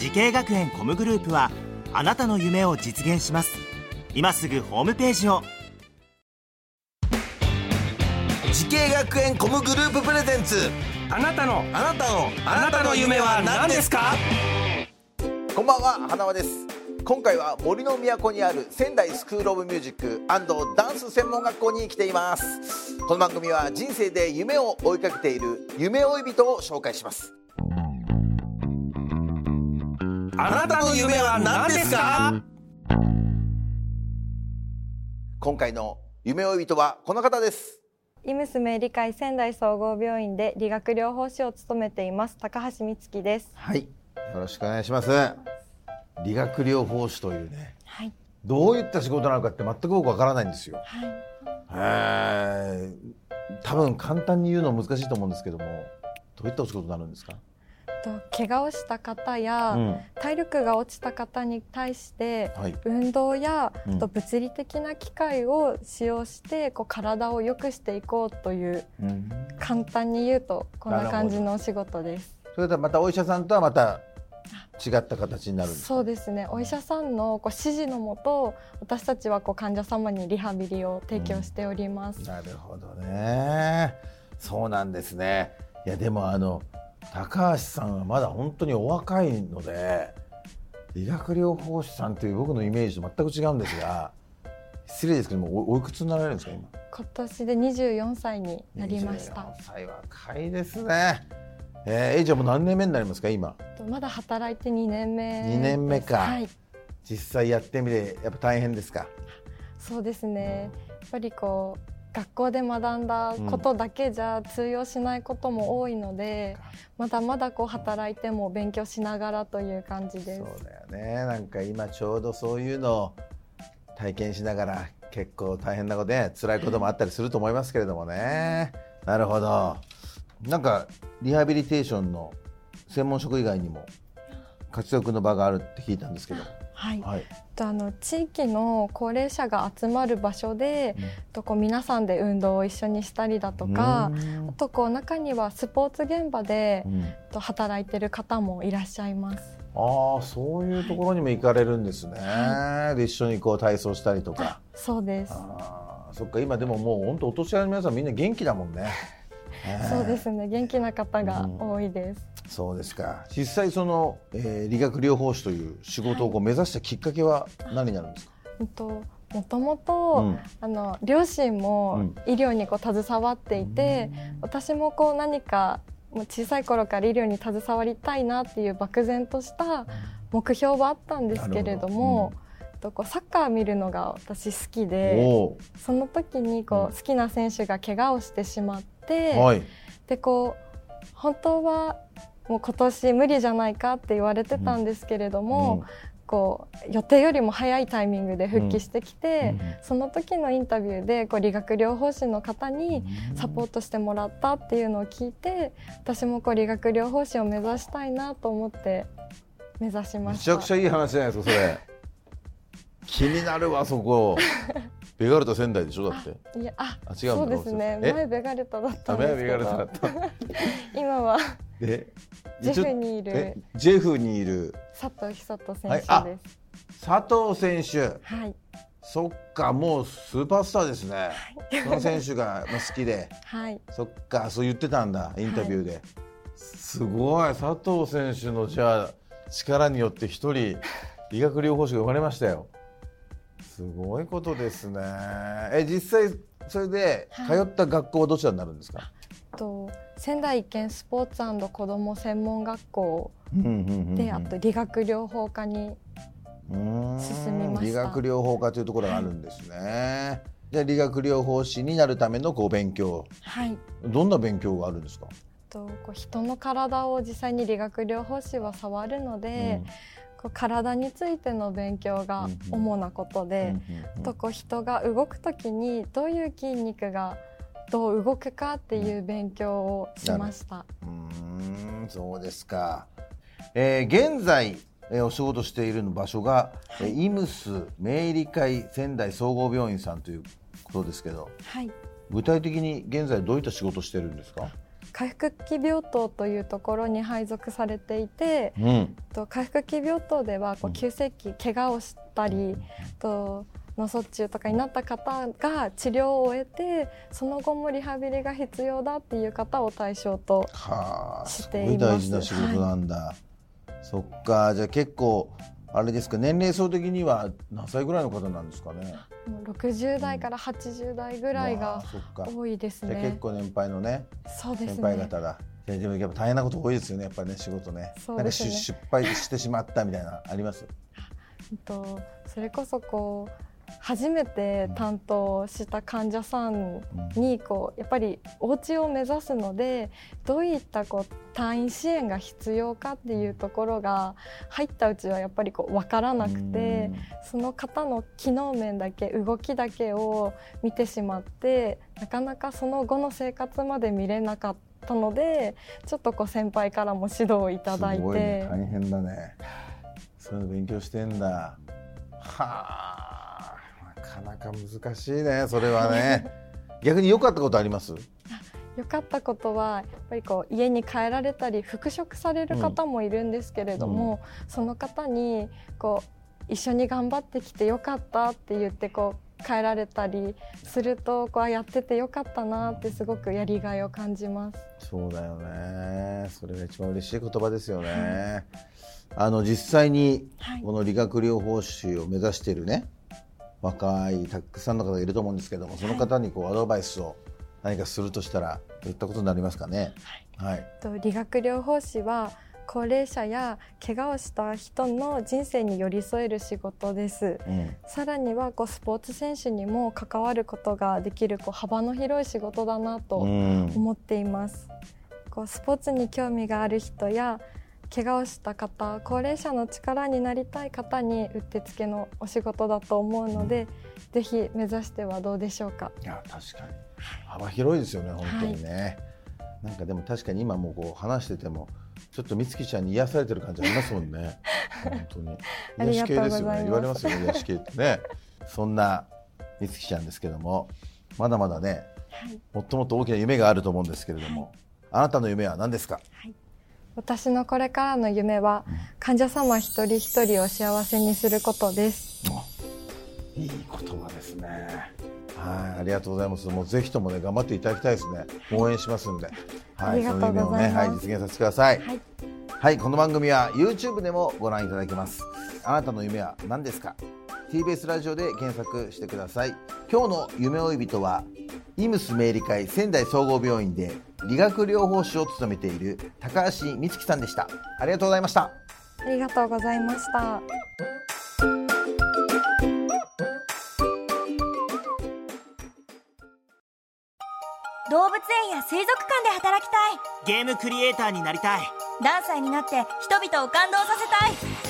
滋慶学園 COM グループはあなたの夢を実現します。今すぐホームページを。滋慶学園 COM グループ presents。あなたのあなたのあなたの夢は何ですか？こんばんは花輪です。今回は杜の都にある仙台スクールオブミュージックダンス専門学校に来ています。この番組は人生で夢を追いかけている夢追い人を紹介しますあなたの夢は何ですか？今回の夢追い人はこの方ですイ娘理解仙台総合病院で理学療法士を務めています高橋美月です。はいよろしくお願いします理学療法士というねはい。どういった仕事なのかって全く僕わからないんですよはい。へえ多分簡単に言うの難しいと思うんですけどもどういったお仕事になるんですか、と怪我をした方や、うん。体力が落ちた方に対してはい。運動や、うん。と物理的な機械を使用してこう体を良くしていこうという簡単に言うとこんな感じのお仕事です。それではまたお医者さんとはまた違った形になるんですか？そうですね。お医者さんのこう指示のもと、私たちはこう患者様にリハビリを提供しております。なるほどね。そうなんですね。いやでもあの高橋さんはまだ本当にお若いので理学療法士さんという僕のイメージと全く違うんですが 失礼ですけどもおおいくつになられるんですか今？今年で24歳になりました。24。歳若いですね。えー、えじゃあもう何年目になりますか今？とまだ働いて2年目。二年目か。はい。実際やってみてやっぱ大変ですか？そうですね。やっぱりこう学校で学んだことだけじゃ通用しないことも多いので、まだまだこう働いても勉強しながらという感じです。そうだよね。なんか今ちょうどそういうのを体験しながら結構大変なことで辛いこともあったりすると思いますけれどもね。なるほど。なんかリハビリテーションの専門職以外にも活躍の場があるって聞いたんですけどはい、はい。とあの地域の高齢者が集まる場所で、とこう皆さんで運動を一緒にしたりだとか、あとこう中にはスポーツ現場で、うん。と働いてる方もいらっしゃいます。ああそういうところにも行かれるんですね、で一緒にこう体操したりとか。そうです。あーそっか。今でももう本当お年寄りの皆さんみんな元気だもんね。ね そうですね。元気な方が多いです。そうですか。実際その、えー理学療法士という仕事をこう目指したきっかけは何になるんですか、うんともともと、うん。あの両親も医療にこう携わっていて、私もこう何かもう小さい頃から医療に携わりたいなっていう漠然とした目標はあったんですけれども。とこうサッカー見るのが私好きでおその時にこう好きな選手が怪我をしてしまって、おはい。でこう本当はもう今年無理じゃないかって言われてたんですけれども、こう予定よりも早いタイミングで復帰してきて、その時のインタビューでこう理学療法士の方にサポートしてもらったっていうのを聞いて私もこう理学療法士を目指したいなと思って目指しまめした。ちゃくちゃいい話じゃないですかそれ。気になるわそこ。ベガルタ仙台でしょだって。いやああ違うそうですね。え？前ベガルタだったあんですけベガルタだっどた。今はでジェフにいる。えジェフにいる。佐藤久人選手です。はいあ佐藤選手。はい。そっかもうスーパースターですね、その選手がまあ好きで。はい。そっかそう言ってたんだインタビューで、すごい佐藤選手のじゃあ力によって一人 理学療法士が生まれましたよ。すごいことですね。え実際それで通った学校はどちらになるんですか、と仙台県スポーツ子ども専門学校うんうんうんうんで、あと理学療法科に進みました。理学療法科というところがあるんですね、じゃあ理学療法士になるためのこう勉強。はい。どんな勉強があるんですか？とこう人の体を実際に理学療法士は触るので、こう体についての勉強が主なことで、とこう人が動く時にどういう筋肉がどう動くかっていう勉強をしました。うん。そうですか、えー、現在えー、お仕事している場所が、はい、イムス明理会仙台総合病院さんということですけど、はい、具体的に現在どういった仕事をしてるんですか？回復期病棟というところに配属されていて、うん、と回復期病棟ではこう急性期、怪我をしたりと脳卒中とかになった方が治療を終えてその後もリハビリが必要だっていう方を対象としています。はあ、すごい大事な仕事なんだ、はい、そっかじゃあ結構あれですか年齢層的には何歳ぐらいの方なんですかね？60代から80代ぐらいが多いですね、うん、結構年配のねそうですね。先輩方だでもやっぱ大変なこと多いですよねやっぱりね仕事ね。そうですね。失敗してしまったみたいなあります？とそれこそこう初めて担当した患者さんにこうやっぱりお家を目指すのでどういったこう退院支援が必要かっていうところが入ったうちはやっぱりこう分からなくてその方の機能面だけ動きだけを見てしまってなかなかその後の生活まで見れなかったのでちょっとこう先輩からも指導をいただいて、ね、大変だね。そういうの勉強してんだ。はあかなか難しいねそれはね。逆に良かったことあります？良かったことはやっぱりこう家に帰られたり復職される方もいるんですけれども、うん、その方にこう一緒に頑張ってきてよかったって言ってこう帰られたりするとこうやっててよかったなってすごくやりがいを感じます。そうだよね。それが一番嬉しい言葉ですよね、あの実際にこの理学療法士を目指しているね、若いたくさんの方がいると思うんですけどもその方にこうアドバイスを何かするとしたらどういったことになりますかね？はい、と理学療法士は高齢者や怪我をした人の人生に寄り添える仕事です、うん、さらにはこうスポーツ選手にも関わることができるこう幅の広い仕事だなと思っています、うん、こうスポーツに興味がある人や怪我をした方高齢者の力になりたい方にうってつけのお仕事だと思うので、ぜひ目指してはどうでしょうか。いや確かに。幅広いですよね本当にね、はい、なんかでも確かに今もこう話しててもちょっと美月ちゃんに癒されてる感じありますもんね。本当に。癒し系ですよね。言われますよね癒し系ってね。そんな美月ちゃんですけどもまだまだね、はい、もっともっと大きな夢があると思うんですけれども、はい、あなたの夢は何ですか、はい私のこれからの夢は患者様一人一人を幸せにすることです。いい言葉ですね。はい、ありがとうございます。もうぜひともね頑張っていただきたいですね。応援しますんで、はい、その夢をね、はい、実現させてください。はい、はい、この番組は YouTube でもご覧いただけます。あなたの夢は何ですか？TBS ラジオで検索してください。今日の夢追い人はイムス明理会仙台総合病院で理学療法士を務めている高橋美月さんでした。ありがとうございました。ありがとうございました。動物園や水族館で働きたい。ゲームクリエイターになりたい。何歳になって人々を感動させたい